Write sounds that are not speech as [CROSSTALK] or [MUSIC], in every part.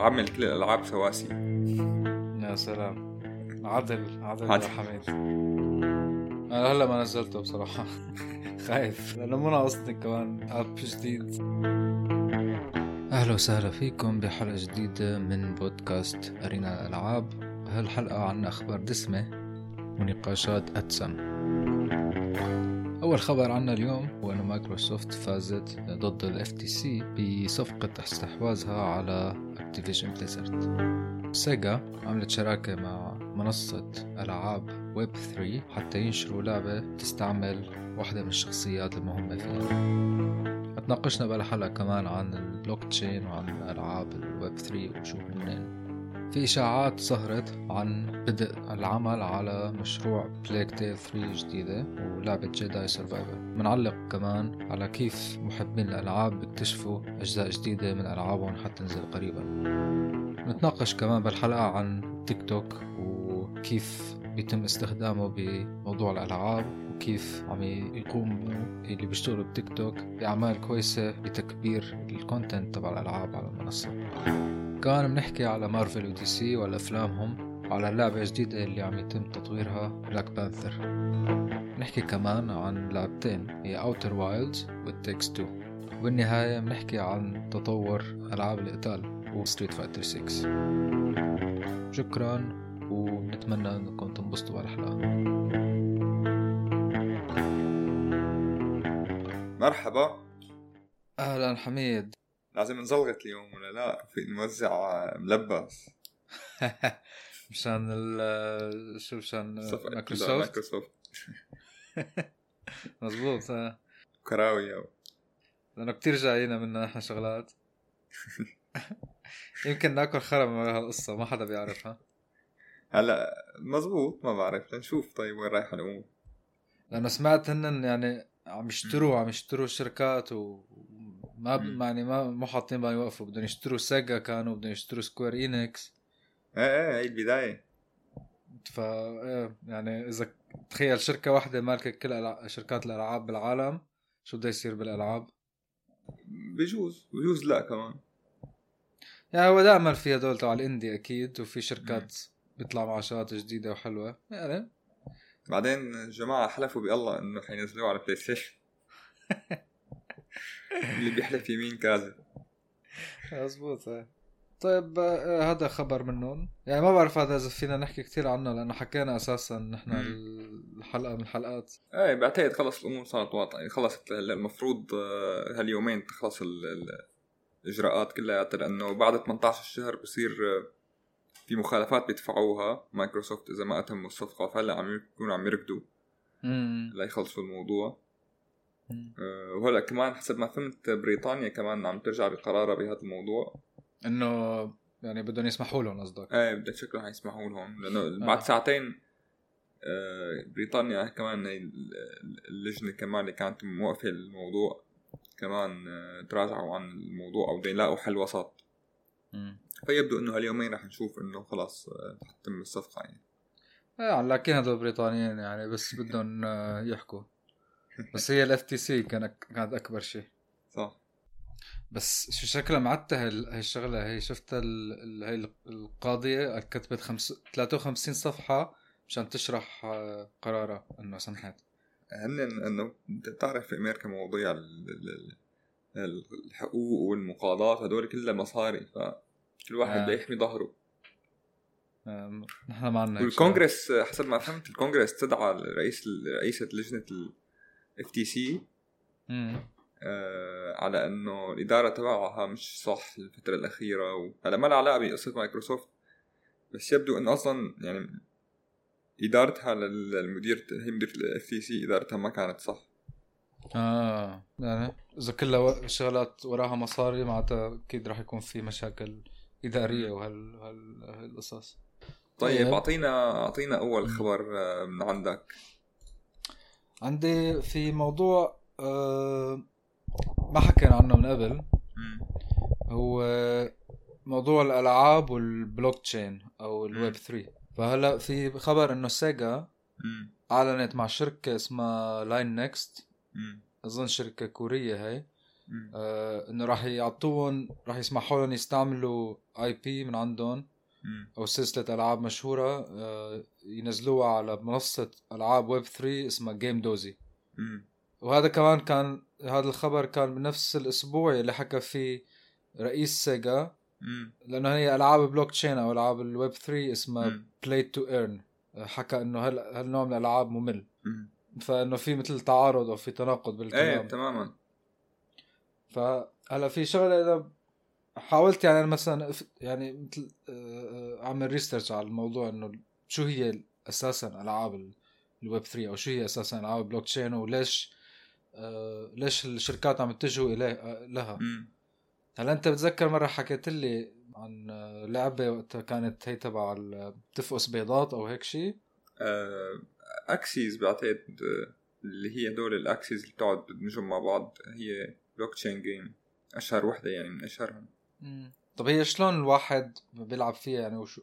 عامل كل الالعاب سواسي. يا سلام. عدل عدل عدل. يا حميد. أنا هلا ما نزلته بصراحة. [LAUGHS] خايف. لأنه مو ناقصني كمان app جديد. أهلا وسهلا فيكم بحلقة جديدة من بودكاست أرينا الألعاب. هالحلقة عنا أخبار دسمة ونقاشات أدسم أول خبر عنا اليوم هو إنه مايكروسوفت فازت ضد FTC بصفقة استحواذها على Activision Blizzard سيجا عملت شراكة مع منصة ألعاب ويب 3 حتى ينشروا لعبة تستعمل واحدة من الشخصيات المهمة فيها. تناقشنا بهالحلقة كمان عن البلوك تشين وعن ألعاب الويب 3 وشو هن. في إشاعات ظهرت عن بدء العمل على مشروع Plague Tale 3 جديدة ولعبة Jedi Survivor منعلق كمان على كيف محبين الألعاب بيكتشفوا أجزاء جديدة من ألعابهم حتى تنزل قريبا. نتناقش كمان بالحلقة عن تيك توك وكيف بيتم استخدامه بموضوع الألعاب وكيف عم يقوم اللي بيشتغلوا بتيك توك بأعمال كويسة بتكبير ال content تبع الألعاب على المنصة. كمان بنحكي على مارفل ودي سي والأفلامهم وعلى اللعبة الجديدة اللي عم يتم تطويرها بلاك بانثر نحكي كمان عن لعبتين هي اوتر وايلدز والتكس 2 وبالنهاية بنحكي عن تطور ألعاب القتال وستريت فايتر 6 شكرا ونتمنى إنكم تنبسطوا بالحلقة. مرحبا. أهلا حميد. لازم نزلغت اليوم ولا لا؟ في نوزع ملبس. [LAUGHS] مشان ال شو مشان مايكروسوفت؟ مايكروسوفت. [LAUGHS] مزبوط ها كراوي أو. لأنه كتير جاينا منا نحن شغلات. [LAUGHS] يمكن ناكل خرا من هالقصة ما حدا بيعرفها. هلا مزبوط ما بعرف. لنشوف طيب وين رايحه الأمور. لأنه سمعت هن يعني عم يشتروا عم يشتروا شركات وما ب... يعني ما مو حاطين بال يوقفوا بدهم يشتروا سيجا كانوا بدهم يشتروا سكوير انكس إيه إيه هي البداية. ف إيه، يعني إذا تخيل شركة واحدة مالكة كل ألع... شركات الألعاب بالعالم شو بده يصير بالألعاب؟ بجوز بجوز لا كمان. يعني هو دائما في هدول تبع ال indie أكيد وفي شركات بيطلع معها شغلات جديدة وحلوة. يعني بعدين الجماعه حلفوا بالله إنه حينزلوه على بلاي ستيشن [LAUGHS] اللي بيحلف يمين كاذب مزبوط إيه. طيب آه، هذا خبر منهم يعني ما بعرف هذا إذا فينا نحكي كثير عنه لأنه حكينا أساسا نحن. الحلقة من الحلقات. إيه بعتقد خلص الأمور صارت واضحة. يعني خلصت هلا المفروض آه، هاليومين تخلص ال- ال- الإجراءات كلياتها لأنه بعد 18 شهر بصير آه، في مخالفات بيدفعوها. مايكروسوفت إذا ما اتموا الصفقه فهلأ عم يكونوا عم يركضوا. ليخلصوا الموضوع. آه، وهلا كمان حسب ما فهمت بريطانيا كمان عم ترجع بقرارها بهذا الموضوع. انه يعني بدهم يسمحوا لهم قصدك؟ إيه بدك شكلهم حيسمحوا لهم لأنه بعد آه. ساعتين آه، بريطانيا كمان اللجنة كمان اللي كانت موقفة الموضوع كمان آه، تراجعوا عن الموضوع أو بده يلاقوا حل وسط. مم. فيبدو إنه هاليومين رح نشوف إنه خلاص رح تتم الصفقة يعني. إيه على كلٍ هدول بريطانيين يعني بس بدهم يحكوا. بس هي ال FTC كانت كانت أكبر شيء. صح. بس شو شكلها معتها ال- هاي الشغلة هي ال- ال- هاي القاضية كتبت خمس 53 صفحة مشان تشرح آه، قرارها إنه سمحت هن إنه أنت بتعرف في أمريكا مواضيع ال- ال- ال- الحقوق والمقاضاة هدول كلها مصاري فكل واحد آه. بده يحمي ظهره. آم، نحن ما عنا والكونغرس آه، حسب ما فهمت الكونغرس تدعى رئيس رئيسة لجنة ال FTC امم على إنه الإدارة تبعها مش صح الفترة الأخيرة و... هلا ما لها علاقة بقصة مايكروسوفت بس يبدو إنه أصلا يعني إدارتها لل- للمدير هي مدير ال FTC إدارتها ما كانت صح. آه يعني إذا كلها شغلات وراها مصاري معناتها أكيد راح يكون في مشاكل إدارية وهال هال- هالقصص طيب طيب. اعطينا أعطينا أول خبر آه، من عندك. عندي في موضوع آه ما حكينا عنه من قبل هو موضوع الألعاب والبلوك تشين أو الويب 3 فهلا في خبر إنه سيجا. أعلنت مع شركة اسمها LINE NEXT مم. أظن شركة كورية هي. آه إنه راح يعطوهم راح يسمحوا لهم يستعملوا IP من عندهم. أو سلسلة ألعاب مشهورة آه ينزلوها على منصة ألعاب ويب 3 اسمها Game Dosi. وهذا كمان كان هذا الخبر كان بنفس الأسبوع اللي حكى فيه رئيس سيجا. لأنه هي ألعاب بلوك تشين أو ألعاب الويب 3 اسمها. play to earn حكى إنه هال هالنوع من الألعاب ممل مم. فإنه في مثل تعارض أو في تناقض إيه بالكلام تماما فهلا في شغلة إذا حاولت يعني مثلا يعني مثل آه، آه، أعمل research على الموضوع إنه شو هي أساسا ألعاب ال- الويب 3 أو شو هي أساسا ألعاب البلوك تشين وليش آه، ليش الشركات عم يتجهوا اليه لها. هلا أنت بتذكر مرة حكيت لي عن لعبة وقتها كانت هي تبع بتفقس بيضات أو هيك شيء آه، Axies بعتقد اللي هي هدول ال Axies اللي بتقعد تدمجهم مع بعض هي blockchain game. أشهر وحدة يعني من أشهرهم. طب هي شلون الواحد بيلعب فيها؟ يعني وشو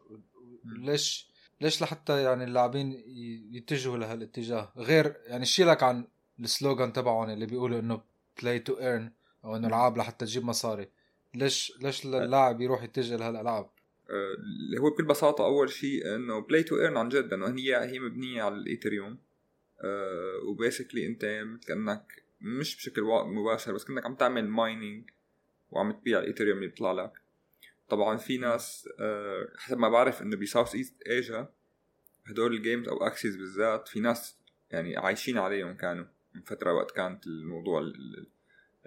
ليش ليش لحتى يعني اللاعبين يتجهوا لهالاتجاه؟ غير يعني شيلك عن ال slogan تبعهم اللي بيقولوا إنه play to earn أو إنه العاب لحتى تجيب مصاري. ليش ليش اللاعب يروح يتجه لهالألعاب؟ آه، اللي هو بكل بساطة أول شيء إنه play to earn عن جد انه هي هي مبنية على ال Ethereum و basically أنت مثل كانك مش بشكل مباشر بس كأنك عم تعمل mining وعم تبيع ال Ethereum اللي بيطلع لك. طبعا في ناس آه، حسب ما بعرف إنه ب Southeast Asia هدول ال games أو Axies بالذات في ناس يعني عايشين عليهم كانوا. من فترة وقت كانت الموضوع ال- ال-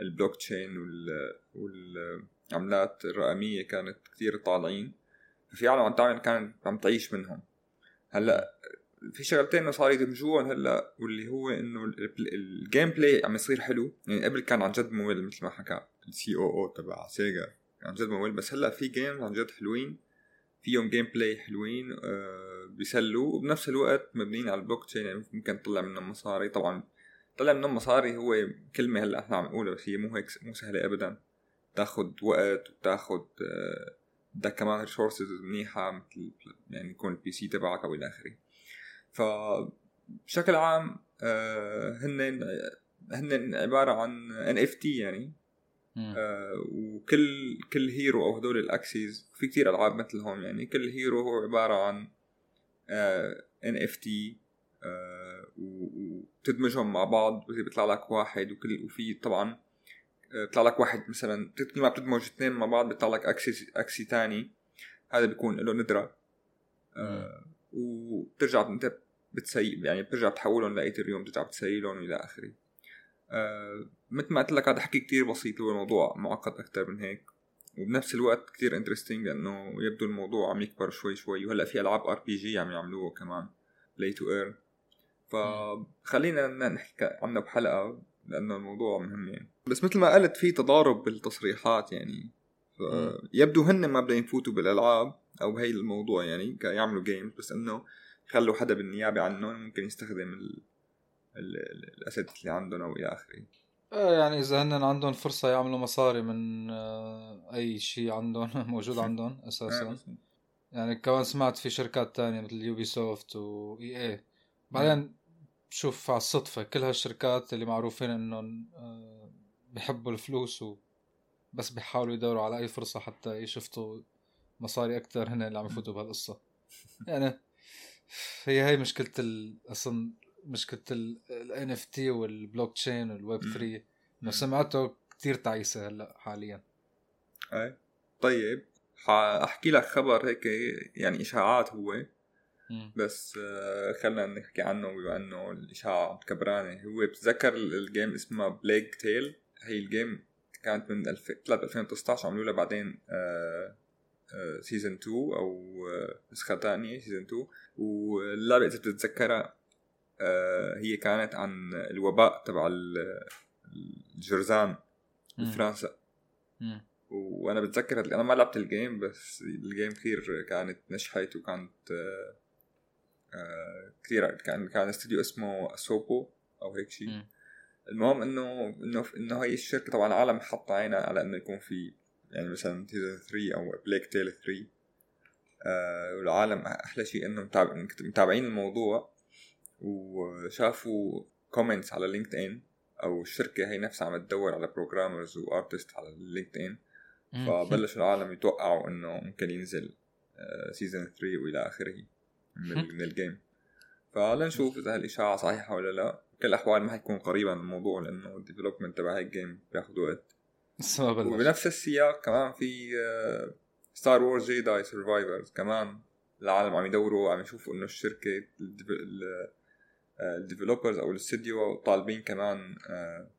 البلوك تشين وال والعملات الرقمية كانت كثير طالعين. ففي عالم عم تعمل كانت عم تعيش منهم. هلأ في شغلتين صار يدمجوهم هلأ واللي هو إنه ال- ال- ال gameplay عم يصير حلو. يعني قبل كان عن جد ممل مثل ما حكى. ال COO تبع سيجا. عن جد ممل. بس هلأ في games عن جد حلوين. فيهم gameplay حلوين آه بيسلوا. وبنفس الوقت مبنيين على البلوك تشين يعني ممكن تطلع منهم مصاري. طبعا طلع منهم مصاري هو كلمة هلأ إحنا عم نقولها بس هي مو هيك مو سهلة ابدا. تاخد وقت وتاخد آه، بدك كمان resources منيحة مثل يعني يكون ال PC تبعك أو إلى آخره. ف بشكل عام آه، هن هن عبارة عن NFT يعني. آه، وكل كل hero أو هدول ال Axies في كتير ألعاب مثلهم يعني كل hero هو عبارة عن NFT وتدمجهم مع بعض بيطلع لك واحد وكل وفي طبعا آه، بيطلع لك واحد مثلا كل ما بتدمج اثنين مع بعض بيطلع لك اكسي أكسي ثاني هذا بيكون له ندرة. آه، وبترجع انت بتسيب يعني بترجع بتحولهم لإيثريوم بترجع بتسيلهم والى آخره. مثل ما قلت لك هذا حكي كتير بسيط هو الموضوع معقد أكتر من هيك. وبنفس الوقت كتير interesting لأنه يبدو الموضوع عم يكبر شوي شوي. وهلأ في ألعاب RPG عم يعملوه كمان play to earn فخلينا نحكي عنه بحلقة لأنه الموضوع مهم يعني. بس مثل ما قلت في تضارب بالتصريحات يعني. يبدو هن ما بدهم يفوتوا بالألعاب أو بهي الموضوع يعني يعملوا games بس إنه يخلوا حدا بالنيابة عنهم ممكن يستخدم ال ال- ال- ال asset اللي عندهم أو إلى اخره آه يعني إذا هن عندهم فرصة يعملوا مصاري من آه أي شيء عندهم [LAUGHS] موجود [LAUGHS] عندهم أساسا. يعني كمان سمعت في شركات تانية مثل Ubisoft و EA بعدين شوف على الصدفة كل هالشركات اللي معروفين إنهم آه، بيحبوا الفلوس و بس بيحاولوا يدوروا على أي فرصة حتى يشفطوا مصاري أكتر هن اللي عم يفوتوا بهالقصة. [LAUGHS] يعني هي هي مشكلة ال... أصلا مشكلة ال NFT وال blockchain وال Web 3 إنه سمعته كتير تعيسة هلأ حاليا. أي. طيب حأحكي لك خبر هيك يعني إشاعات هو. مم. بس آه، خلينا نحكي عنه بما إنه الإشاعة كبرانه هو بتذكر ال game اسمها Plague Tale هي ال game كانت من 2000 طلعت 2019 عملوا لها بعدين season 2 أو آه، نسخة ثانية season 2 واللعبة إذا بتتذكرها آه، هي كانت عن الوباء تبع ال- الجرذان. بفرنسا. وأنا بتذكر أنا ما لعبت ال game بس ال game كثير كانت نجحت وكانت آه، آه، كثير كان كان استوديو اسمه Asobo أو هيك شيء. المهم إنه إنه إنه هي الشركة طبعا العالم حط عينها على إنه يكون في يعني مثلا season 3 أو Plague Tale 3 آه والعالم أحلى شيء إنه متابع- متابعين الموضوع وشافوا comments على LinkedIn أو الشركة هي نفسها عم تدور على programmers و artist على ال LinkedIn فبلش العالم يتوقعوا إنه ممكن ينزل season 3 وإلى آخره من, من ال game فلنشوف إذا هالإشاعة صحيحة ولا لا. بكل الاحوال ما حيكون قريبا الموضوع لأنه ال development تبع هيك game بياخذ وقت. وبنفس السياق كمان في Star Wars Jedi Survivor كمان العالم عم يدوروا عم يشوفوا إنه الشركة ال developers أو الاستديو طالبين كمان آه،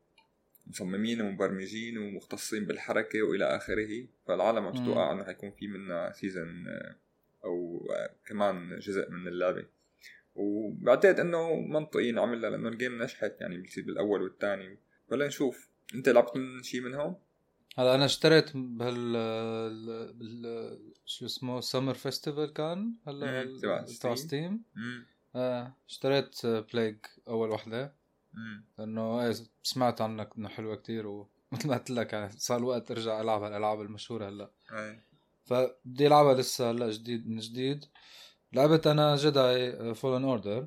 مصممين ومبرمجين ومختصين بالحركة وإلى آخره. فالعالم عم تتوقع إنه حيكون في منها season آه، أو آه، كمان جزء من اللعبة. وبعتقد إنه منطقي نعملها لأنه ال game نجحت يعني بتصير بالاول والثاني. فلا نشوف. أنت لعبت من شيء منهم؟ هلا أنا اشتريت بهال. شو اسمه summer festival كان هلا تبع Steam آه. اشتريت Plague أول وحدة. لأنه إيه سمعت عنك إنه حلوة كتير ومثل [LAUGHS] ما قلت لك يعني صار الوقت ارجع ألعب الألعاب المشهورة هلأ. فبدي ألعبها لسه هلأ جديد من جديد. لعبت أنا جداي فولن اوردر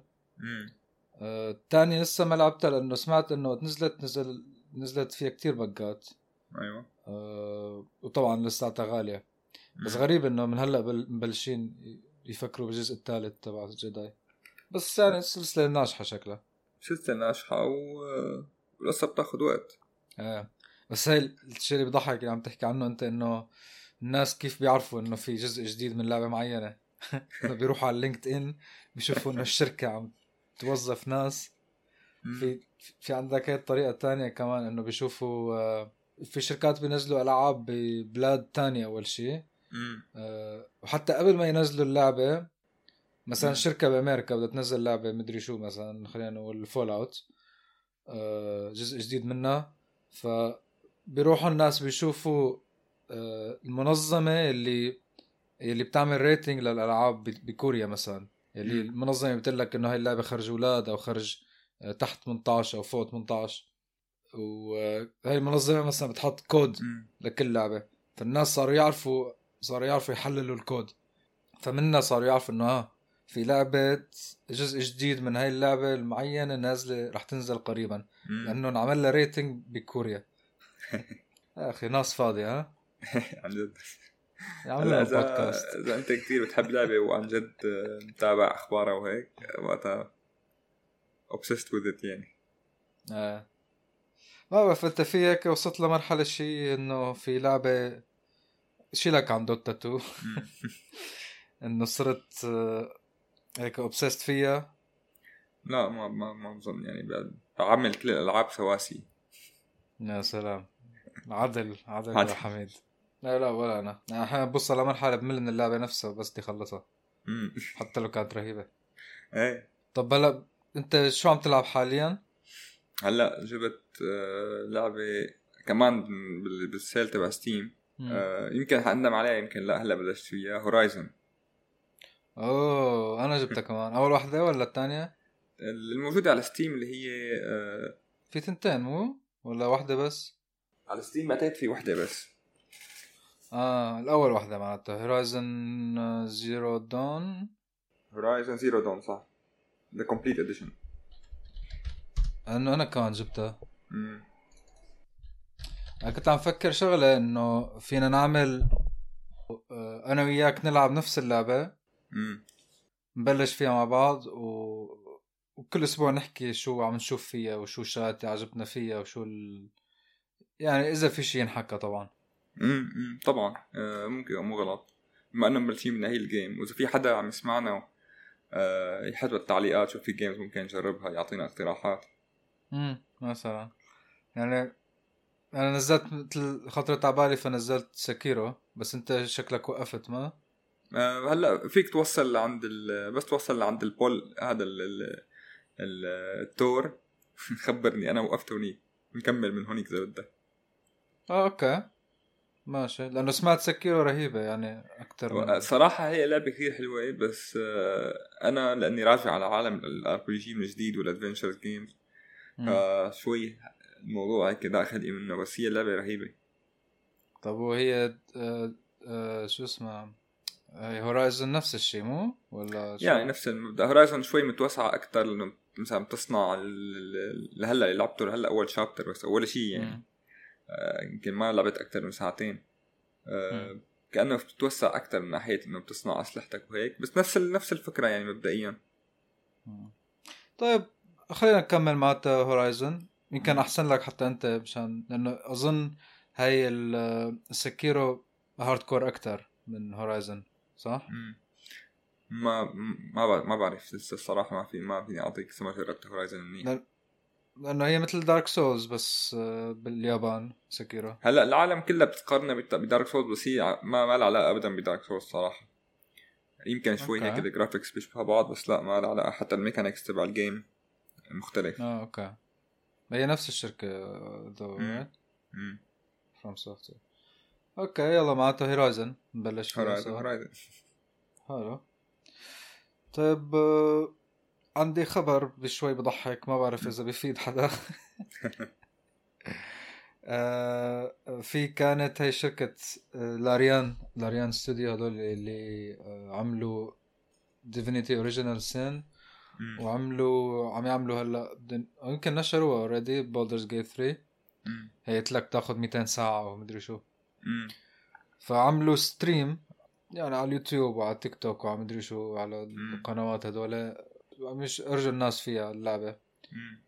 الثاني لسه ما لعبتها لأنه سمعت إنه نزلت نزل نزلت فيها كتير بقات. أيوه. آه وطبعا لساتها غالية. بس غريب إنه من هلأ مبلشين يفكروا بالجزء الثالث تبع جداي بس يعني السلسلة ناجحه شكلها. سلسلة ناجحة والقصة بتاخذ وقت. إيه بس هاي الشيء اللي بضحك اللي عم تحكي عنه أنت إنه الناس كيف بيعرفوا إنه في جزء جديد من لعبة معينة؟ [LAUGHS] بيروحوا على LinkedIn بيشوفوا إنه الشركة عم توظف ناس. في في عندك هي الطريقة الثانية كمان إنه بيشوفوا آه، في شركات بينزلوا ألعاب ببلاد تانية أول شيء. أه وحتى قبل ما ينزلوا اللعبة مثلا مم. شركة بأمريكا بدها تنزل لعبة مدري شو مثلا خلينا نقول Fallout أه جزء جديد منها. ف بيروحوا الناس بيشوفوا أه المنظمة اللي اللي بتعمل rating للألعاب بكوريا مثلا. اللي المنظمة بتقول لك إنه هاي اللعبة خرج أولاد أو خرج آه، تحت 18 أو فوق 18 وهي المنظمة مثلا بتحط كود لكل لعبة. فالناس صاروا يعرفوا صاروا يعرفوا يحللوا الكود فمنها صاروا يعرفوا إنه آه في لعبة جزء جديد من هاي اللعبة المعينة نازلة رح تنزل قريبا. لأنه انعمل لها ريتنج بكوريا. [LAUGHS] يا أخي ناس فاضية ها؟ [LAUGHS] عن جد. هلا اذا إذا أنت كثير بتحب لعبة وعن جد متابع أخبارها وهيك وقتها obsessed with it يعني. إيه ما بعرف أنت في هيك وصلت لمرحلة شيء إنه في لعبة شيلك عن Dota 2 [LAUGHS] إنه صرت آه، هيك obsessed فيها؟ لا ما ما ما بظن يعني بعمل كل الألعاب سواسي يا سلام. عدل عدل يا حميد. لا لا ولا أنا. أنا أحيانا ببص على مرحله بمل من اللعبة نفسها بس بدي اخلصها حتى لو كانت رهيبة. إيه. طب هلا أنت شو عم تلعب حاليا؟ هلا جبت آه، لعبة كمان بال sale تبع Steam آه، يمكن حندم عليها يمكن لا هلا بلشت فيها. Horizon أوه أنا جبتها [LAUGHS] كمان. أول واحدة ولا الثانية؟ الموجوده على Steam اللي هي آه في تنتين مو؟ ولا واحدة بس؟ على Steam بعتقد في واحدة بس. آه الأول واحدة معناتها Horizon Zero Dawn Horizon Zero Dawn صح. the complete edition انه أنا كمان جبتها. امم أنا كنت عم فكر شغلة إنه فينا نعمل آه، أنا وياك نلعب نفس اللعبة. امم نبلش فيها مع بعض و... وكل أسبوع نحكي شو عم نشوف فيها وشو الشغلات عجبنا فيها وشو ال... يعني إذا في شيء ينحكى طبعا. امم طبعا. آه ممكن مو غلط. بما انه مبلشين من هي الجيم وإذا في حدا عم يسمعنا آه يحط بالتعليقات شو في games ممكن نجربها يعطينا اقتراحات. امم مثلا. يعني أنا نزلت مثل خطرت على بالي فنزلت Sekiro بس أنت شكلك وقفت ما؟ هلا فيك توصل لعند بس توصل لعند ال bull هذا ال ال التور. [LAUGHS] خبرني أنا وقفت هونيك نكمل من هونيك إذا بدك. آه okay. ماشي. لأنه سمعت Sekiro رهيبة يعني أكثر. صراحة هي لعبة كثير حلوة بس آه، أنا لأني راجع على عالم ال RPG من جديد وال adventure games فشوي الموضوع هيك داخل منه بس هي لعبة رهيبة. طب وهي آه آه شو اسمها؟ Horizon نفس الشيء مو ولا؟ يعني نفس المبدأ Horizon شوي متوسعه أكثر لأنه مثلا بتصنع لهلأ اللي لعبته لهلأ أول chapter بس أول شيء يعني. آه، يمكن ما لعبت أكثر من ساعتين آه،. كأنه بتتوسع أكثر من ناحية إنه بتصنع أسلحتك وهيك بس نفس نفس الفكرة يعني مبدئيا مم. طيب خلينا نكمل معناتها Horizon يمكن. أحسن لك حتى أنت مشان لأنه أظن هاي ال- ال Sekiro hardcore أكثر من Horizon صح؟ مم. ما ما بعرف ما بعرف لسه الصراحة ما في ما فيني أعطيك ما جربت Horizon منيح لا. لأنه هي مثل Dark Souls بس آه، باليابان Sekiro هلأ العالم كلها بتقارنها بت- ب Dark Souls بس هي ما ما لها علاقة ابدا ب Dark Souls صراحة يمكن شوي okay. هيك ال graphics بيشبه بعض بس لا ما لها علاقة حتى ال mechanics تبع ال game مختلف آه أوكي هي نفس الشركة the. FromSoft okay يلا معناتها Horizon نبلش Horizon. Horizon حلو طيب عندي خبر بشوي بضحك ما بعرف اذا بيفيد حدا آه، في كانت هي شركة Larian Larian Studio هدول اللي عملوا Divinity Original Sin. وعملوا عم يعملوا هلا يمكن نشروها already Baldur's Gate 3 مم. هي قلت لك تاخذ 200 ساعة ومدري شو. فعملوا stream يعني على اليوتيوب وعلى تيك توك وعلى مدري شو على. القنوات هدول مشان يرجوا الناس فيها.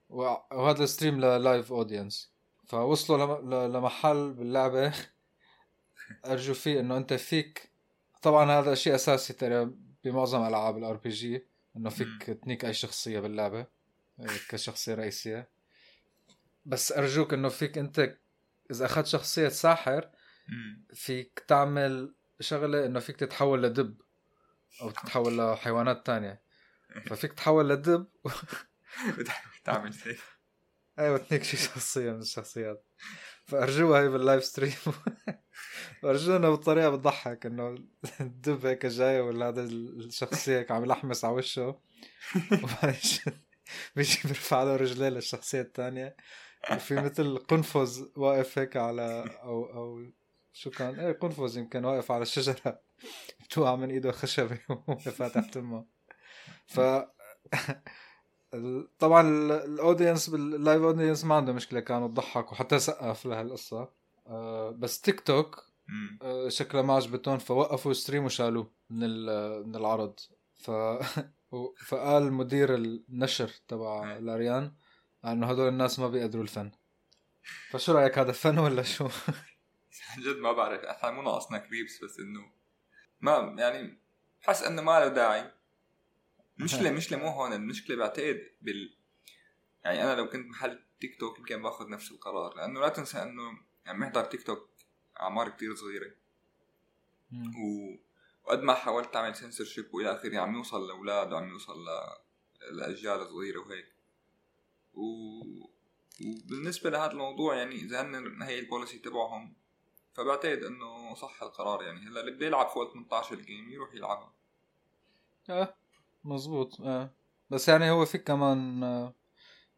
وع- وهذا ال stream لل live audience فوصلوا لمحل باللعبة [LAUGHS] أرجو فيه إنه أنت فيك طبعا هذا شيء أساسي ترى بمعظم ألعاب ال RPG إنه فيك تنيك أي شخصية باللعبة آه، كشخصية رئيسية بس أرجوك إنه فيك أنت إذا أخذت شخصية ساحر. فيك تعمل شغلة إنه فيك تتحول لدب أو تتحول لحيوانات تانية. ففيك تتحول لدب. [LAUGHS] تعمل هيك أيوه تنيك شي شخصية من الشخصيات. فأرجوها هي بال live stream وارجونا بطريقة بتضحك إنه الدب هيك جاي ولا هذا الشخصية هيك عم يلحمس على وشه. وبعدين بيجي بيرفع له رجليه للشخصية الثانية وفي مثل قنفذ واقف هيك على أو أو شو كان إيه قنفذ يمكن واقف على الشجرة. [LAUGHS] بتوقع من إيده خشبة [LAUGHS] وهو فاتح تمه ف [LAUGHS] طبعا ال- ال audience بال live audience ما عنده مشكلة كانوا تضحك وحتى سقف لهالقصه آه، بس تيك توك. آه، شكلها ما عجبتهم فوقفوا stream وشالوه من من العرض. ف فقال مدير النشر تبع Larian إنه هدول الناس ما بيقدروا الفن. فشو رأيك هذا فن ولا شو؟ عن جد ما بعرف إحنا مو ناقصنا creeps بس إنه ما يعني بحس إنه ما له داعي. المشكلة مشكلة مو هون المشكلة بعتقد بال يعني أنا لو كنت محل تيك توك يمكن باخذ نفس القرار لأنه لا تنسى إنه يعني بيحضر تيك توك أعمار كتير صغيرة. و... وقد ما حاولت أعمل سنسورشيب وإلى آخره عم يوصل لأولاد وعم يوصل ل... لأجيال صغيرة وهيك. و... وبالنسبة لهذا الموضوع يعني إذا هن هي ال policy تبعهم فبعتقد إنه صح القرار يعني. هلا اللي بده يلعب فوق 18 game يروح يلعبها. آه مزبوط آه. بس يعني هو في كمان آه،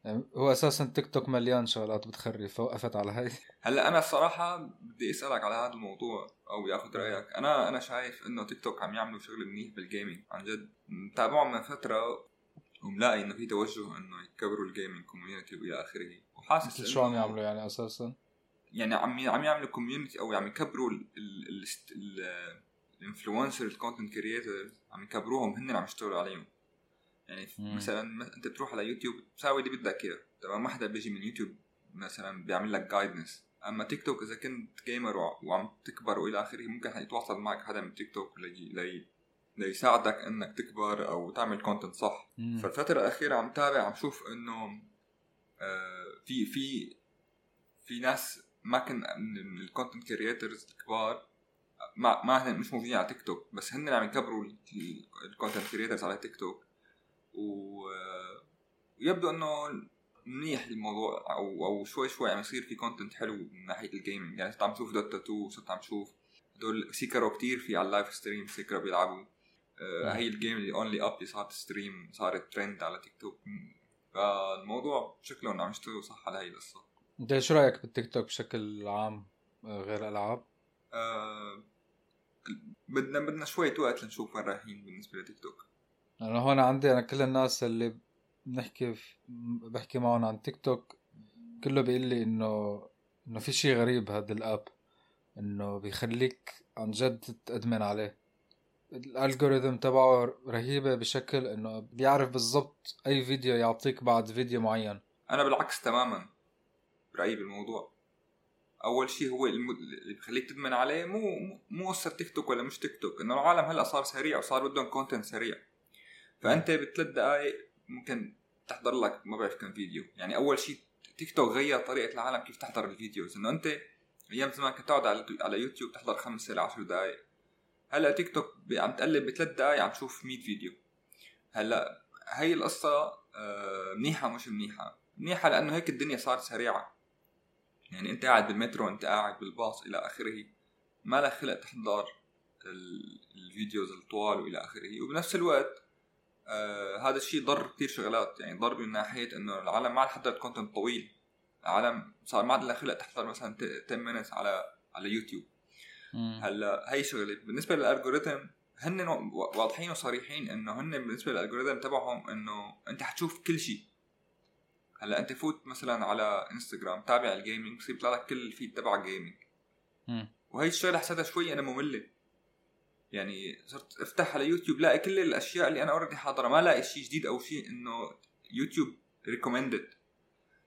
يعني هو أساسا تيك توك مليان شغلات بتخري فوقفت على هاي. [LAUGHS] هلا أنا الصراحة بدي أسألك على هذا الموضوع أو ياخذ رأيك. أنا أنا شايف إنه تيك توك عم يعملوا شغل منيح بال gaming عن جد. متابعهم من فترة وملاقي إنه في توجه إنه يكبروا ال gaming community وإلى آخره. وحاسس شو عم يعملوا يعني أساسا؟ يعني عم عم يعملوا community أو عم يكبروا ال influencer ال content creators عم يكبروهم هن عم يشتغلوا عليهم يعني مم. مثلا أنت بتروح على يوتيوب بتساوي اللي بدك إياه تمام ما حدا بيجي من يوتيوب مثلا بيعمل لك guidance أما تيك توك إذا كنت gamer وع- وعم تكبر وإلى آخره ممكن يتواصل معك حدا من تيك توك لي لي ليساعدك إنك تكبر أو تعمل content صح مم. فالفترة الأخيرة عم تابع عم شوف إنه آه، في في في ناس ما كن من ال content creators الكبار ما ما مش موجودين على تيك توك بس هن عم يكبروا ال content creators على تيك توك و ويبدو إنه منيح الموضوع أو أو شوي شوي عم يصير في content حلو من ناحية ال gaming يعني صرت عم تشوف دوتا 2 صرت عم تشوف هدول سيكرو كتير في على ال live stream سيكرو بيلعبوا. آه،. هي ال game اللي Only Up اللي صارت stream صارت ترند على تيك توك فالموضوع شكلهم عم يشتغلوا صح على هي القصة. انت شو رأيك بالتيك توك بشكل عام آه، غير ألعاب؟ آه، بدنا بدنا شوية وقت لنشوف وين رايحين بالنسبة لتيك توك. أنا هون عندي أنا كل الناس اللي بنحكي في- بحكي معهم عن تيك توك كله بيقول لي انه إنه في شيء غريب هذا الأب إنه بيخليك عن جد تأدمن عليه. الالجوريثم تبعه رهيبة بشكل إنه بيعرف بالضبط أي فيديو يعطيك بعد فيديو معين. أنا بالعكس تماما. برايي بالموضوع. أول شيء هو اللي بخليك تدمن عليه مو مو- قصة تيك توك ولا مش تيك توك إنه العالم هلأ صار سريع وصار بدهم content سريع. فأنت بثلاث دقائق ممكن تحضر لك ما بعرف كم فيديو. يعني أول شيء تيك توك غير طريقة العالم كيف تحضر ال videos. إنه أنت أيام زمان كنت تقعد على على يوتيوب تحضر خمس إلى 10 دقائق هلأ تيك توك عم تقلب بثلاث دقائق عم تشوف 100 فيديو. هلأ هي القصة آه، منيحة مش منيحة؟ منيحة لأنه هيك الدنيا صارت سريعة. يعني انت قاعد بالمترو انت قاعد بالباص إلى آخره. ما لك خلق تحضر ال- ال videos الطوال وإلى آخره. وبنفس الوقت آه هذا الشيء ضر كثير شغلات. يعني ضر من ناحية إنه العالم ما عاد حضرت content طويل. العالم صار ما عاد لها خلق تحضر مثلا 10 minutes على على يوتيوب. هلأ هي شغلة. بالنسبة لل algorithm هن وا- واضحين وصريحين إنه هن بالنسبة لل algorithm تبعهم إنه أنت حتشوف كل شيء. هلا انت فوت مثلا على انستغرام تابع ال gaming بصير يطلع لك كل ال feed تبع gaming مم. وهي الشغلة حسيتها شوي أنا مملة. يعني صرت أفتح على يوتيوب لاقي كل الأشياء اللي أنا already حاضره ما لاقي شيء جديد أو شيء إنه يوتيوب recommended.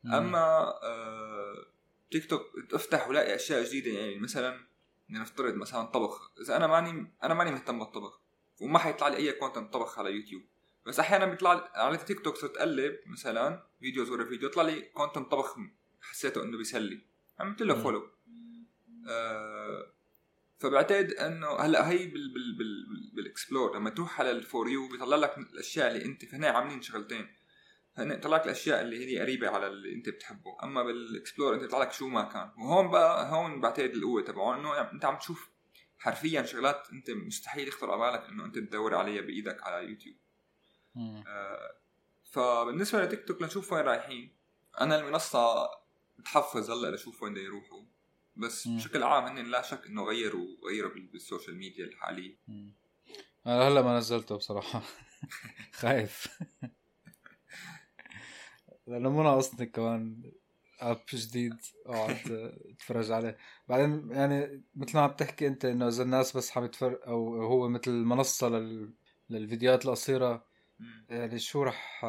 أما آه تيك توك افتح ولاقي أشياء جديدة يعني مثلا نفترض مثلا طبخ. إذا أنا ماني أنا ماني مهتم بالطبخ وما حيطلع لي أي content طبخ على يوتيوب. بس أحيانا بيطلع على تيك توك صرت أقلب مثلا videos ورا فيديو يطلع لي content طبخ حسيته إنه بيسلي. عملت له. follow آه فبعتقد إنه هلأ هي بال بال بال بال بال explore لما تروح على ال for you بيطلع لك الأشياء اللي أنت فهنا عاملين شغلتين. هن طلع لك الأشياء اللي هي قريبة على اللي أنت بتحبه. أما بال explore أنت بيطلع لك شو ما كان. وهون بقى هون بعتقد القوة تبعه إنه أنت عم تشوف حرفيا شغلات أنت مستحيل يخطر على بالك إنه أنت تدور عليها بإيدك على يوتيوب. آه، فبالنسبة لتيك توك لنشوف وين رايحين أنا المنصة بتحفز هلا لشوف وين يروحوا بس مم. بشكل عام هن لا شك إنه غيروا غيروا بال- بال social media الحالية. أنا هلا ما نزلته بصراحة [LAUGHS] خايف لأنه مو ناقصني كمان app جديد اقعد اتفرج عليه بعدين يعني مثل ما عم تحكي أنت إنه إذا الناس بس عم يتفرج أو هو مثل منصة لل... للفيديوهات القصيرة مم. يعني شو رح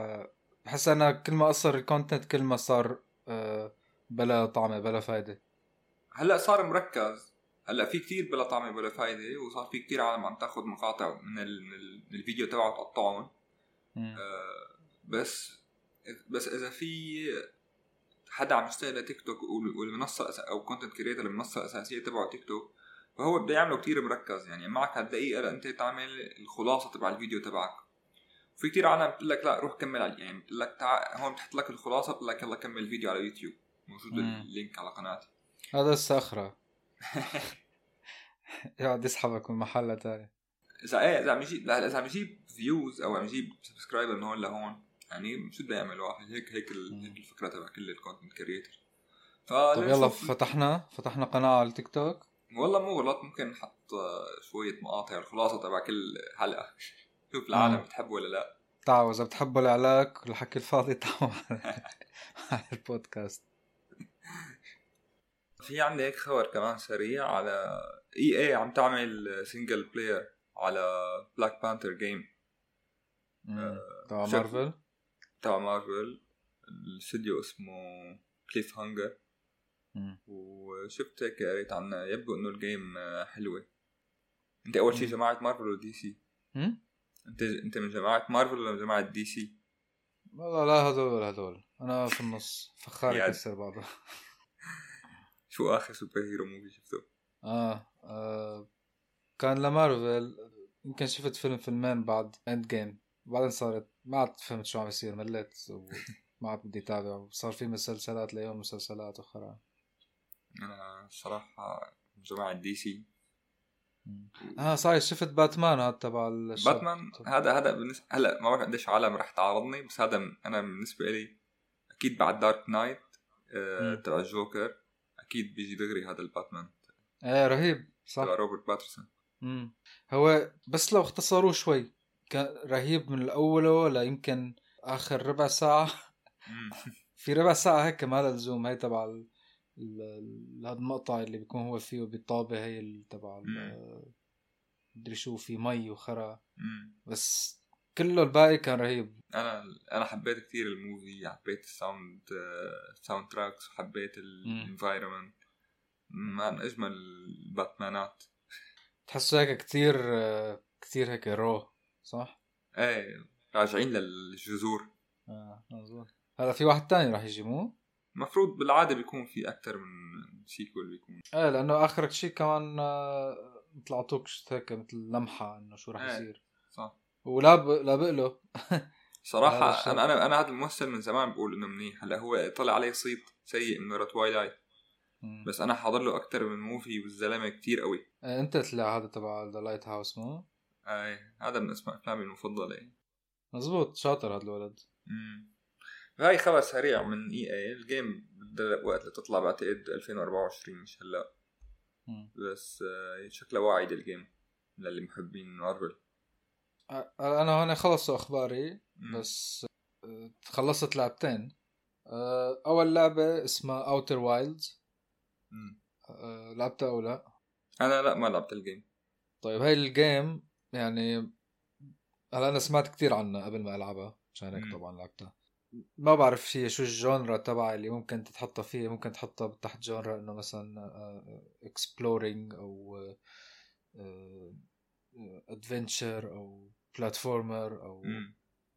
بحس أنا كل ما قصر الكونتنت كل ما صار آه، بلا طعمة بلا فايدة. هلأ صار مركز. هلأ في كتير بلا طعمة بلا فايدة وصار في كتير عالم عم تاخذ مقاطع من, ال... من, ال... من الفيديو تبعه تقطعهم. آه، بس بس إذا في حدا عم يشتغل لتيك توك وال- والمنصة أو content creator المنصه الاساسيه تبعه تيك توك فهو بده يعمله كتير مركز. يعني معك هالدقيقة لأنت تعمل الخلاصة تبع الفيديو تبعك. في كتير عالم بتقول لك لا روح كمل على يعني بتقول لك تعال هون بتحط لك الخلاصة بتقول لك يلا كمل الفيديو على يوتيوب موجود مم. ال link على قناتي. هذا الساخرة [LAUGHS] [LAUGHS] يقعد يسحبك من محل تاني إذا إيه إذا عم يجيب إذا عم يجيب views أو عم يجيب subscriber من هون لهون يعني شو بده يعمل واحد؟ هيك هيك. هيك الفكرة تبع كل ال content creator طب يلا فتحنا فتحنا قناة على التيك توك والله مو غلط ممكن نحط شوية مقاطع الخلاصة تبع كل حلقة. [LAUGHS] شوف العالم مم. بتحب ولا لا تعالوا إذا بتحبوا العلاك والحكي الفاضي تعالوا [LAUGHS] على البودكاست [LAUGHS] في عندي هيك خبر كمان سريع على EA عم تعمل single player على Black Panther game. تبع. مارفل تبع مارفل الاستوديو اسمه Cliffhanger. وشفت هيك قريت عنها يبدو إنه ال game آه، حلوة أنت أول شيء مم. جماعة مارفل ولا دي سي؟ انت انت من جماعة مارفل ولا من جماعة دي سي؟ والله لا هدول ولا هدول أنا في النص فخار. يكسر بعضه [LAUGHS] شو آخر superhero movie شفته؟ آه, آه كان لمارفل يمكن شفت فيلم فيلمين بعد Endgame بعدين صارت ما عاد فهمت شو عم يصير مليت وما [LAUGHS] عاد بدي أتابع وصار في مسلسلات ليوم مسلسلات وخرا أنا الصراحة من جماعة دي سي آه صحيح شفت باتمان هذا تبع باتمان هذا هذا بالنسبة هلا ما بعرف قديش عالم رح تعارضني بس هذا أنا بالنسبة لي أكيد بعد Dark Knight آه،. تبع الجوكر أكيد بيجي دغري هذا الباتمان إيه رهيب صح تبع روبرت باتينسون مم. هو بس لو اختصروه شوي كان رهيب من الأول ولا يمكن آخر ربع ساعة. [LAUGHS] في ربع ساعة هيك ما لها لزوم هي تبع هذا المقطع اللي بيكون هو فيه بالطابة هي تبع. مدري شو في مي وخرا. بس كله الباقي كان رهيب أنا أنا حبيت كثير ال movie حبيت ال sound ال soundtracks وحبيت. ال environment من أجمل الباتمانات تحسه هيك كتير كتير هيك raw صح؟ إيه راجعين للجذور آه مظبوط هذا في واحد تاني راح يجي مو؟ المفروض بالعادة بيكون في أكثر من sequel بيكون إيه لأنه اخر شيء كمان آه، شفت هيك مثل لمحة إنه شو راح إيه. يصير صح ولاب لابق له [LAUGHS] هذا صراحة الشيء. أنا أنا أنا هذا الممثل من زمان بقول إنه منيح هلأ هو طلع عليه صيت سيء إنه Twilight مم. بس أنا حاضر له أكثر من movie والزلمة كتير قوي إيه، أنت طلع هذا تبع The Lighthouse مو؟ آه هذا من أسماء أفلامي المفضلة مزبوط شاطر هذا الولد. هاي خبر سريع من EA ال game بدها وقت لتطلع بعتقد 2024 مش هلا. بس آه شكلها واعد ال game للي محبين مارفل أنا هون خلصوا أخباري. بس آه، خلصت لعبتين آه، أول لعبة اسمها Outer Wilds. لعبتها أو لا أنا لا ما لعبت ال game طيب هاي ال game يعني هلا أنا سمعت كتير عنها قبل ما ألعبها عشان هيك. طبعا لعبتها ما بعرف هي شو ال genre تبعها اللي ممكن تتحطها فيها ممكن تحطها تحت جونرا إنه مثلا exploring أو adventure أو platformer أو.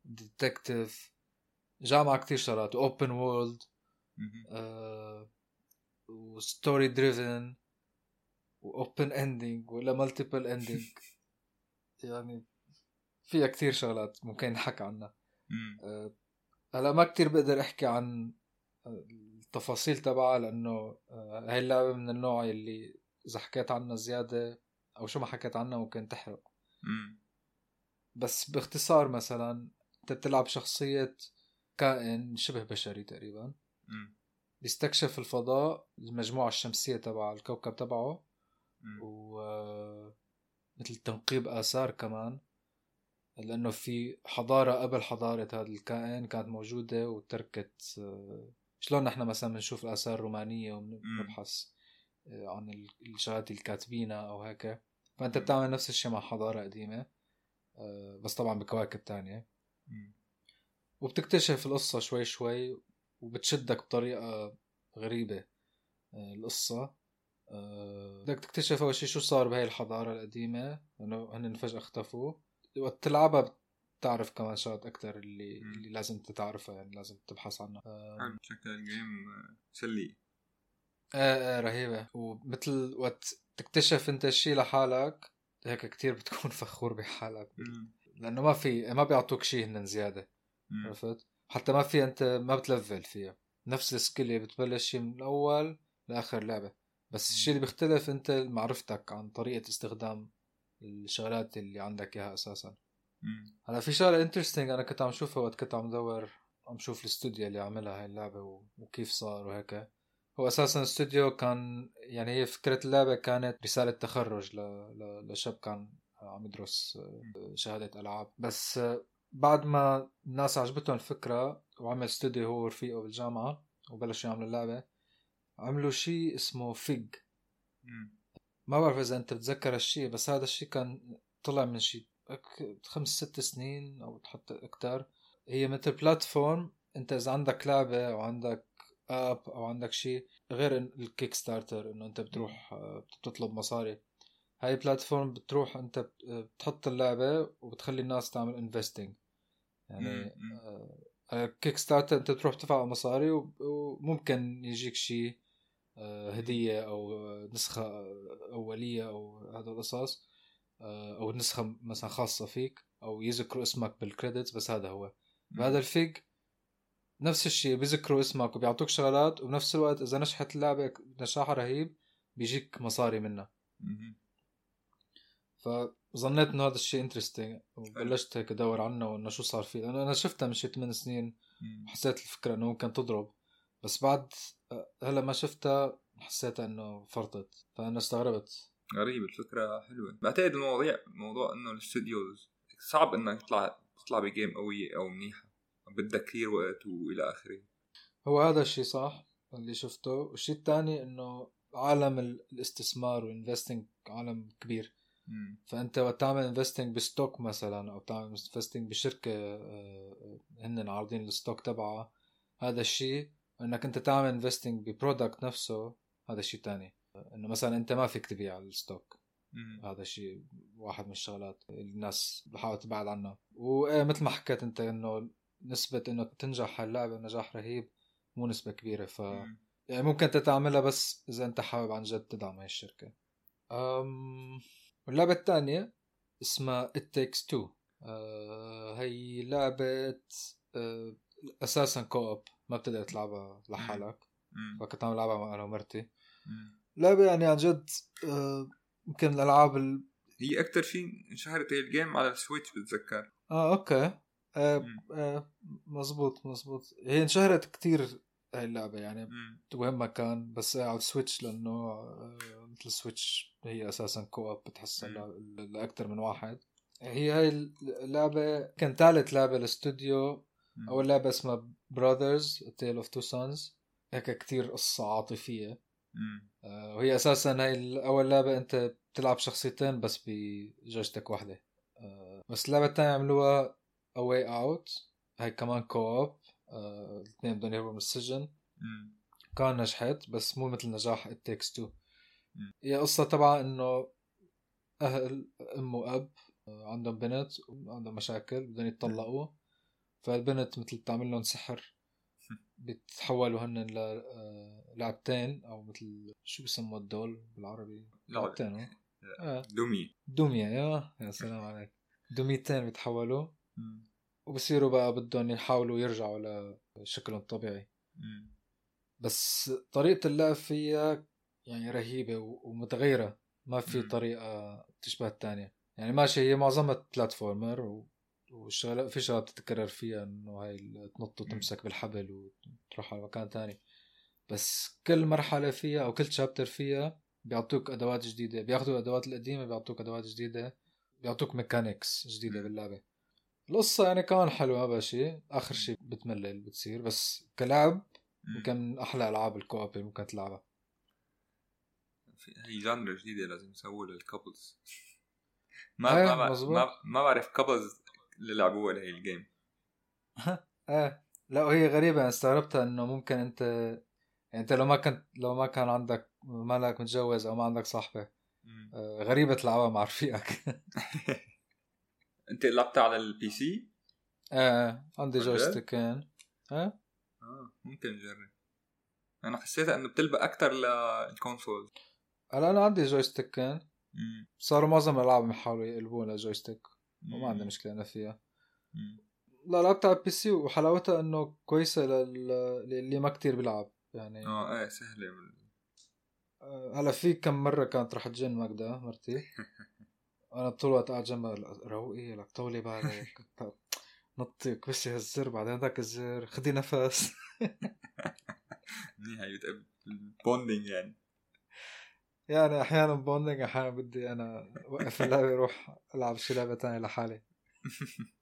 detective جامعة كتير شغلات open world. و story driven و open ending ولا multiple ending يعني فيها كتير شغلات ممكن نحكي عنها هلا ما كتير بقدر احكي عن التفاصيل تبعها لأنه أه، هاي اللعبة من النوع اللي إذا حكيت عنها زيادة أو شو ما حكيت عنها ممكن تحرق مم. بس باختصار مثلا أنت بتلعب شخصية كائن شبه بشري تقريبا مم. بيستكشف الفضاء المجموعة الشمسية تبع الكوكب تبعه. و مثل تنقيب آثار كمان لأنه في حضارة قبل حضارة هذا الكائن كانت موجودة وتركت آه، شلون نحن مثلا بنشوف الآثار الرومانية وبنبحث آه، عن ال- الشغلات اللي كاتبينها أو هيك. فأنت بتعمل نفس الشيء مع حضارة قديمة آه، بس طبعا بكواكب تانية. وبتكتشف القصة شوي شوي وبتشدك بطريقة غريبة القصة. بدك تكتشف أول شي شو صار بهاي الحضارة القديمة لأنه هن فجأة اختفوا. وقت تلعبها بتعرف كمان شغلات أكتر اللي مم. اللي لازم تتعرفها يعني لازم تبحث عنها. آه، حلو. شكل ال game آه، سلي. إيه إيه رهيبة. ومثل وقت تكتشف أنت الشي لحالك هيك كتير بتكون [LAUGHS] فخور بحالك. لأنه ما في ما بيعطوك شيء هن زيادة. مم. عرفت؟ حتى ما في أنت ما بتلفل فيها. نفس ال skill بتبلش شيء من الأول لآخر لعبة. بس الشيء اللي بيختلف أنت معرفتك عن طريقة استخدام الشغلات اللي عندك إياها أساسا. هلا في شغلة interesting أنا كنت عم شوفها وقت كنت عم دور عم شوف الاستوديو اللي عملها هاي اللعبة وكيف صار وهيك هو أساسا استوديو كان يعني هي فكرة اللعبة كانت رسالة تخرج ل... ل... لشاب كان عم يدرس آه، شهادة ألعاب بس آه، بعد ما الناس عجبتهم الفكرة وعمل استوديو هو ورفيقه بالجامعة وبلشوا يعملوا اللعبة عملوا شيء اسمه Fig. ما بعرف إذا أنت بتذكر هالشيء بس هذا الشيء كان طلع من شيء خمس ست سنين أو حتى أكثر هي مثل platform أنت إذا عندك لعبة أو عندك app أو عندك شيء غير ال Kickstarter إنه أنت بتروح آه، بتطلب مصاري هاي platform بتروح أنت بت- بتحط اللعبة وبتخلي الناس تعمل investing يعني. مم. آه، Kickstarter أنت تروح تدفع مصاري وممكن يجيك شيء آه، هدية أو آه، نسخة آه، أولية أو هذا القصص آه، أو نسخة مثلا خاصة فيك أو يذكروا اسمك بال credits بس هذا هو. بهذا ال Fig نفس الشيء بيذكروا اسمك وبيعطوك شغلات وبنفس الوقت إذا نجحت اللعبة نجاح رهيب بيجيك مصاري منها. فظنيت إنه هذا الشيء interesting وبلشت هيك أدور عنه وإنه شو صار فيه. لأنه أنا شفتها من شي 8 سنين مم. حسيت الفكرة إنه ممكن تضرب. بس بعد هلا ما شفتها حسيتها إنه فرطت فأنا استغربت. غريب الفكرة حلوة. بعتقد المواضيع موضوع إنه ال studios صعب إنك تطلع تطلع ب game قوية أو منيحة. بدك كثير وقت وإلى آخره. هو هذا الشيء صح اللي شفته. والشيء الثاني إنه عالم الاستثمار وال investing عالم كبير. مم. فأنت وقت تعمل investing ب stock مثلا أو تعمل investing بشركة آه، هن عارضين ال stock تبعها هذا الشيء انك انت تعمل investing ب product نفسه هذا شيء تاني. إنه مثلا أنت ما فيك تبيع ال stock مم. هذا شيء واحد من الشغلات الناس بحاول تبعد عنها. ومثل ما حكيت أنت إنه نسبة إنه تنجح اللعبة نجاح رهيب مو نسبة كبيرة. ف مم. يعني ممكن أنت تعملها بس إذا أنت حابب عن جد تدعم هاي الشركة. أم... واللعبة الثانية اسمها It Takes Two. أه... هي لعبة أه... أساسا co-op ما بتقدر تلعبها لحالك. فكنت عم لعبها أنا ومرتي مم. لعبة يعني عن جد أه... يمكن الألعاب ال... هي أكثر شيء انشهرت هي ال game على ال Switch بتذكر آه أوكي آه. آه مزبوط مزبوط هي انشهرت كتير هاي اللعبة يعني. وين ما كان بس على ال Switch لأنه آه، مثل ال Switch هي أساسا co-op بتحسها مم. ل- لاكثر من واحد هي هاي اللعبة كان ثالث لعبة الاستوديو أول لعبة اسمها Brothers Tale of Two Sons هيك كتير قصة عاطفية. مم. آه، وهي أساسا هاي أول لعبة أنت بتلعب شخصيتين بس ب joystick واحدة. آه، بس اللعبة الثانية عملوها A Way Out. هاي كمان co-op آه، الاثنين بدهم يهربوا من السجن. كان نجحت بس مو مثل نجاح It Takes Two. مم. هي قصة تبعها إنه أهل أم وأب آه، عندهم بنت وعندهم مشاكل بدهم يتطلقوا. فالبنت مثل بتعمل لهم سحر بيتحولوا هن ل آه، لعبتين أو مثل شو بسموا الدول بالعربي. لعبتين هو. آه دمي دمية يا يا سلام عليك دميتين بيتحولوا. وبصيروا بقى بدهم يحاولوا يرجعوا لشكلهم الطبيعي. بس طريقة اللعب فيها يعني رهيبة ومتغيرة ما في. طريقة تشبه الثانية يعني ماشي هي معظمها platformer. والشغلات في شغلات بتتكرر فيها إنه هاي تنط وتمسك بالحبل وتروح على مكان تاني. بس كل مرحلة فيها أو كل chapter فيها بيعطوك أدوات جديدة. بياخذوا الأدوات القديمة بيعطوك أدوات جديدة. بيعطوك mechanics جديدة باللعبة. القصة يعني كمان حلوة ما شيء آخر شيء بتملل بتصير. بس كلعب. يمكن من أحلى ألعاب ال co-op اللي ممكن تلعبها. هي genre جديدة لازم يسووا لل couples ما إيه، ما مظبوط. ما ما بعرف couples اللي لعبوها لهي ال game؟ [LAUGHS] إيه لا وهي غريبة. استغربتها إنه ممكن أنت يعني أنت لو ما كنت لو ما كان عندك مالك متجوز أو ما عندك صاحبة. آه، غريبة تلعبها مع رفيقك. [LAUGHS] [LAUGHS] أنت لعبتها على ال PC؟ إيه عندي عن جد؟ جويستيكين إيه آه. ممكن نجرب. أنا حسيتها إنه بتلبق أكثر لل console هلا أنا عندي joystick ين مم. صاروا معظم الالعاب يحاولوا يقلبوها ل joystick. وما مم. عندي مشكلة أنا فيها. لا لعبتها على ال PC وحلاوتها إنه كويسة لل- للي ما كتير بيلعب يعني. آه إيه سهلة. من- آه، هلأ في كم مرة كانت رح تجن ماجدة مرتي؟ [LAUGHS] أنا طول الوقت قاعد جنبها روقي لك طولي بالك [LAUGHS] نطي كبسي هالزر بعدين هذاك الزر خدي نفس. [LAUGHS] منيح هي بتقب- ال bonding يعني. يعني أحيانا bonding أحيانا بدي أنا وقف اللعبة أروح ألعب شي لعبة تانية لحالي. [LAUGHS]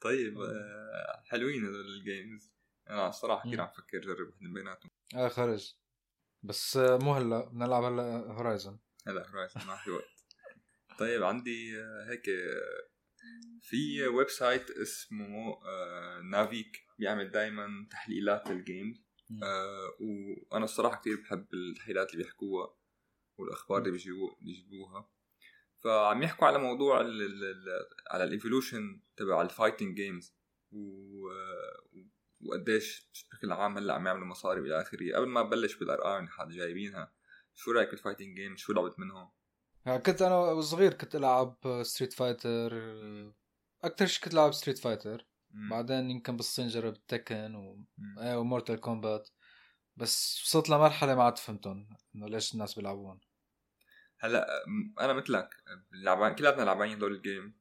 طيب آه، حلوين هذول ال games أنا الصراحة كثير. عم فكر جرب وحدة من بيناتهم. آه خرج. بس آه، مو هلأ بنلعب هلأ هورايزن هلأ هورايزن ما في وقت. طيب عندي آه، هيك في website اسمه نافيك بيعمل دائما تحليلات لل games مم. آه، وأنا الصراحة كثير بحب التحليلات اللي بيحكوها والأخبار اللي بيجيبو- بيجيبوها فعم يحكوا على موضوع ال ال ال على ال evolution تبع ال fighting games وقديش بشكل عام هلأ عم يعملوا مصاري والى آخره. قبل ما بلش بالأرقام اللي حد جايبينها شو رأيك بال fighting games شو لعبت منهم؟ يعني كنت أنا صغير كنت ألعب ستريت فايتر أكثر شيء كنت ألعب ستريت فايتر. بعدين يمكن بالصين جربت تيكن و... إيه ومورتال كومبات. بس وصلت لمرحلة ما عاد فهمتهم إنه ليش الناس بيلعبون. هلأ أنا مثلك لعبان كلاتنا لعبانين هدول ال game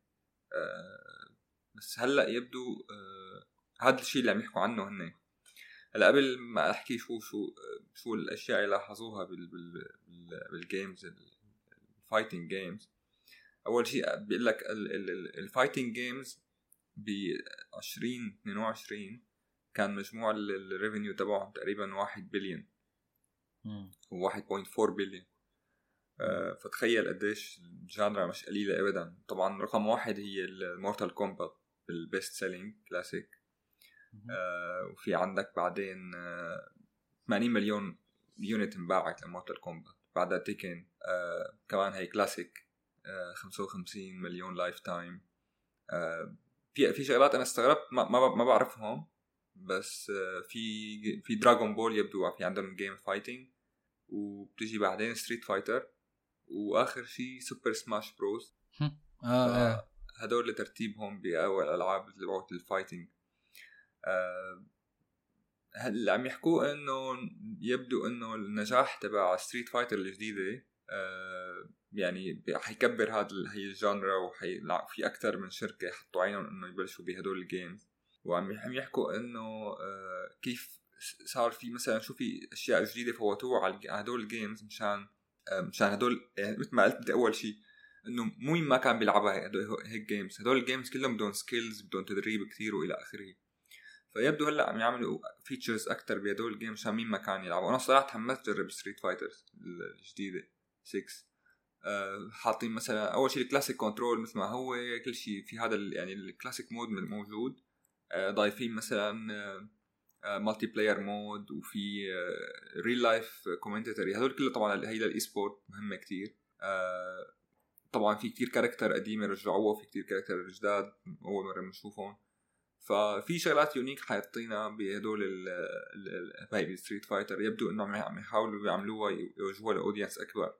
آه، بس هلأ يبدو آه، هذا الشيء اللي عم يحكوا عنه هن هلأ قبل ما أحكي شو شو شو الأشياء اللي لاحظوها بال بال بال بال games ال fighting games أول شيء بيقول لك ال fighting games ب 2022 كان مجموع ال revenue تبعهم تقريبا 1 بليون. و 1.4 بليون. آه فتخيل قديش ال genre مش قليلة ابدا. طبعا رقم واحد هي المورتال كومبات بال best selling classic آه وفي عندك بعدين آه 80 مليون unit انباعت لمورتال كومبات بعدها تيكن آه كمان هي كلاسيك آه 55 مليون lifetime آه في في شغلات أنا استغربت ما ما, ما بعرفهم بس آه في في دراغون بول يبدو في عندهم game fighting وبتجي بعدين ستريت فايتر وآخر شيء سوبر سماش بروز آه هدول ترتيبهم بأول الألعاب تبعت ال fighting آه هلا عم يحكوا إنه يبدو إنه النجاح تبع ستريت فايتر الجديدة يعني حيكبر هذا هي ال genre وفي أكثر من شركة حطوا عينهم إنه يبلشوا بهدول ال games وعم يحكوا إنه آه كيف صار في مثلا شو في أشياء جديدة فوتوها على هدول ال games مشان آه مشان هدول يعني مثل ما قلت باول شيء إنه مو ما كان بيلعبها هيك games هدول ال games كلهم بدهم skills بدهم تدريب كثير وإلى آخره. فيبدو هلأ عم يعملوا features أكثر بهدول ال game عشان مين ما كان يلعبوا. أنا صراحة تحمست أجرب ستريت فايترز الجديدة. 6 أه حاطين مثلا أول شيء ال classic control مثل ما هو كل شيء في هذا يعني ال classic mode موجود. أه ضايفين مثلا multiplayer mode وفي real life commentary هدول كله طبعا هي لل esport مهمة كثير أه طبعا في كتير character قديمة رجعوها في كتير character جداد أول مرة بنشوفهم. ففي شغلات unique حاطينها بهدول ال ستريت فايتر يبدو انه عم يحاولوا يعملوها يوجهوها ل audience أكبر.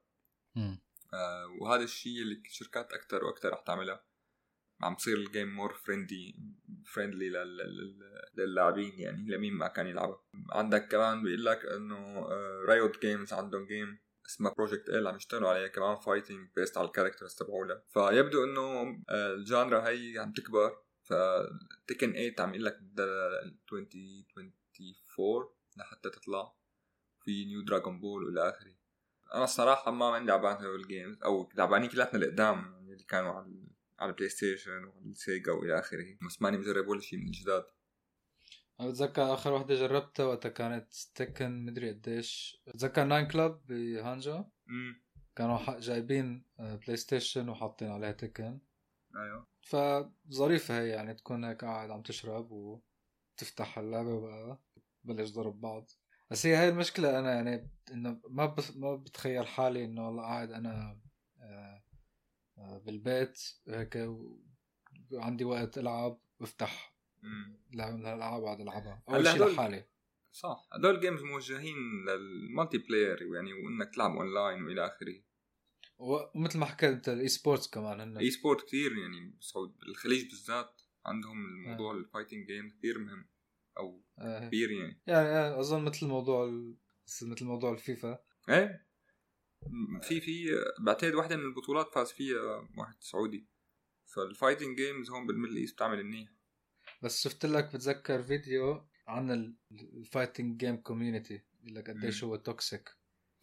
آه وهذا الشيء اللي الشركات أكثر وأكثر رح تعملها عم تصير ال game more friendly friendly للاعبين يعني لمين ما كان يلعبها. عندك كمان بيقول لك إنه رايوت جيمز عندهم game اسمها بروجكت L عم يشتغلوا عليها كمان fighting based على ال characters تبعولها فيبدو إنه ال genre هي عم تكبر. فتيكن 8 عم يقول لك بدها 2024 لحتى تطلع. في new دراغون بول والى آخره. أنا الصراحه ما عندي لعبان هدول ال games أو لعبانين كلاتنا القدام يعني اللي كانوا على على البلاي ستيشن وعلى السيجا وإلى آخره. بس ماني مجرب ولا شيء من الجداد. أنا بتذكر آخر وحدة جربتها وقتها كانت تيكن مدري قديش. بتذكر نايت كلاب بهانجو كانوا جايبين بلاي ستيشن وحاطين عليها تيكن أيوه. فظريفة هي يعني تكون هيك قاعد عم تشرب وتفتح اللعبة وبقى بلش ضرب بعض. بس هي هاي المشكلة أنا يعني إنه ما بس ما بتخيل حالي إنه والله قاعد أنا آه، آه، بالبيت هيك عندي وقت ألعب بفتح لعبة من الألعاب وقعد ألعبها. أول شيء لحالي. صح هدول games موجهين لل multiplayer يعني وإنك تلعب أونلاين وإلى آخره. ومثل ما حكيت أنت ال e-sports كمان هن. e sport كثير يعني بالسعودية بالخليج بالذات عندهم الموضوع آه. ال fighting game كثير مهم. أو آه. كبير يعني. يعني آه أظن مثل موضوع ال... مثل موضوع الفيفا. إيه. في في بعتقد واحدة من البطولات فاز فيها واحد سعودي. فال fighting games هون بال Middle East بتعمل منيح بس شفت لك بتذكر فيديو عن ال fighting game community يقول لك قديش هو toxic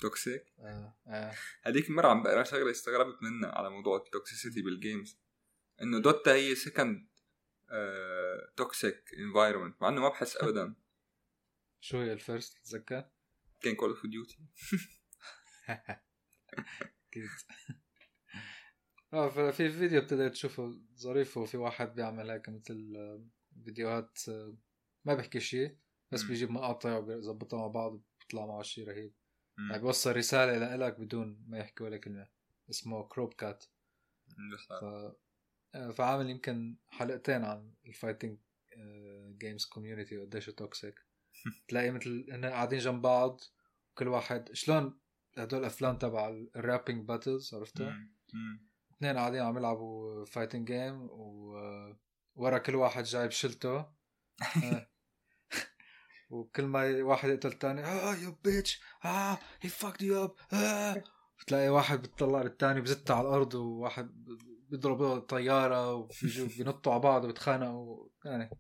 toxic آه آه. هذيك المره عم بقرأ شغلة استغربت منها على موضوع ال toxicity بال games إنه Dota هي second toxic environment مع إنه ما بحس [LAUGHS] ابدا. شو هي ال first تتذكر؟ كان Call of Duty أكيد آه ففي فيديو ابتديت تشوفه ظريف وفي واحد بيعمل هيك مثل فيديوهات ما بيحكي شيء بس بيجيب مقاطع وبيظبطها مع بعض بيطلع معه شيء رهيب. يعني بيوصل رسالة لك بدون ما يحكي ولا كلمة. اسمه Crowbcat. آه، فعامل يمكن حلقتين عن ال fighting games community وقديش toxic [LAUGHS] تلاقي مثل هن قاعدين جنب بعض كل واحد شلون هدول الأفلام تبع ال rapping battles عرفتها؟ اثنين قاعدين عم يلعبوا fighting game وورا كل واحد جايب شلته آه، [LAUGHS] وكل ما واحد يقتل الثاني آه you bitch آه he fucked you up آه. بتلاقي واحد بيطلع للثاني بزته على الأرض وواحد بيضرب طيارة وبيجوا [LAUGHS] بينطوا على بعض وبيتخانقوا يعني.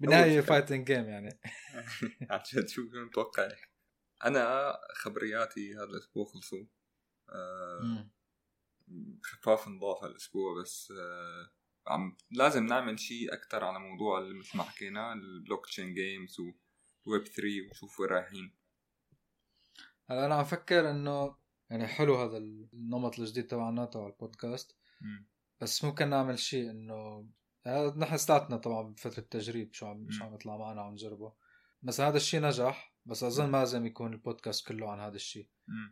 بالنهايه fighting game يعني. [LAUGHS] عن جد شو متوقع؟ أنا خبرياتي هذا الأسبوع خلصوا. آه خفاف نضاف هالاسبوع بس آه عم لازم نعمل شيء أكثر على موضوع اللي مثل ما حكينا ال blockchain games و web 3 ونشوف وين رايحين. هلا أنا عم فكر إنه يعني حلو هذا النمط الجديد تبعنا تبع البودكاست. مم. بس ممكن نعمل شيء إنه نحن ستاتنا طبعا بفترة تجريب شو عم شو عم يطلع معنا عم نجربه. بس هذا الشيء نجح بس أظن ما لازم يكون البودكاست كله عن هذا الشيء.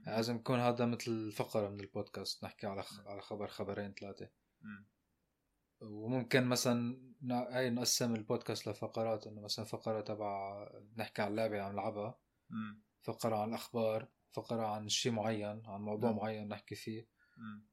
لازم يكون هذا مثل فقره من البودكاست نحكي على خ- على خبر خبرين ثلاثة. مم. وممكن مثلا هي نقسم البودكاست لفقرات إنه مثلا فقرة تبع نحكي عن لعبة عم نلعبها. فقرة عن الأخبار. فقرة عن شيء معين عن موضوع نعم. معين نحكي فيه مم.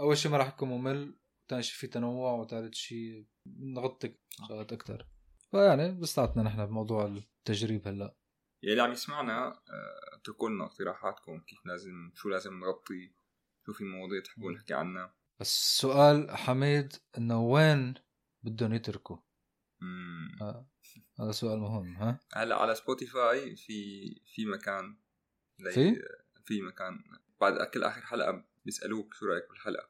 أول شيء ما راح يكون ممل ثاني شيء في تنوع وثالث شيء نغطي شغلات أكثر فيعني بساعدنا نحن بموضوع التجريب هلأ يلي عم يسمعنا آه، اتركوا لنا اقتراحاتكم كيف لازم شو لازم نغطي شو في مواضيع تحبوا. نحكي عنها بس سؤال حميد إنه وين بدهم يتركوا. آه. هذا سؤال مهم ها هلأ على سبوتيفاي في في مكان في؟ في مكان بعد كل آخر حلقة بيسألوك شو رأيك بالحلقة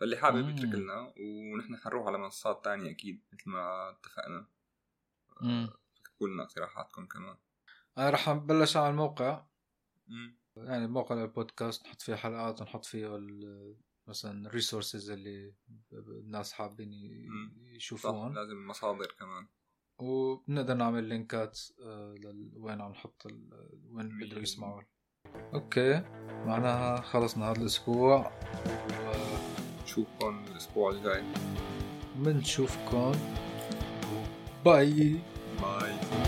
فاللي حابب. يترك لنا ونحن حنروح على منصات تانية أكيد مثل ما اتفقنا مم. تكتبوا لنا اقتراحاتكم كمان أنا رح نبلش على الموقع مم. يعني موقع للبودكاست نحط فيه حلقات ونحط فيه ال- مثلا ال resources اللي الناس حابين يشوفوهم لازم مصادر كمان وبنقدر نعمل لينكات آه، لل- وين عم نحط ال- وين بيقدروا يسمعوا okay معناها خلصنا هذا الأسبوع. نشوفكم الأسبوع الجاي. وبنشوفكم bye. bye.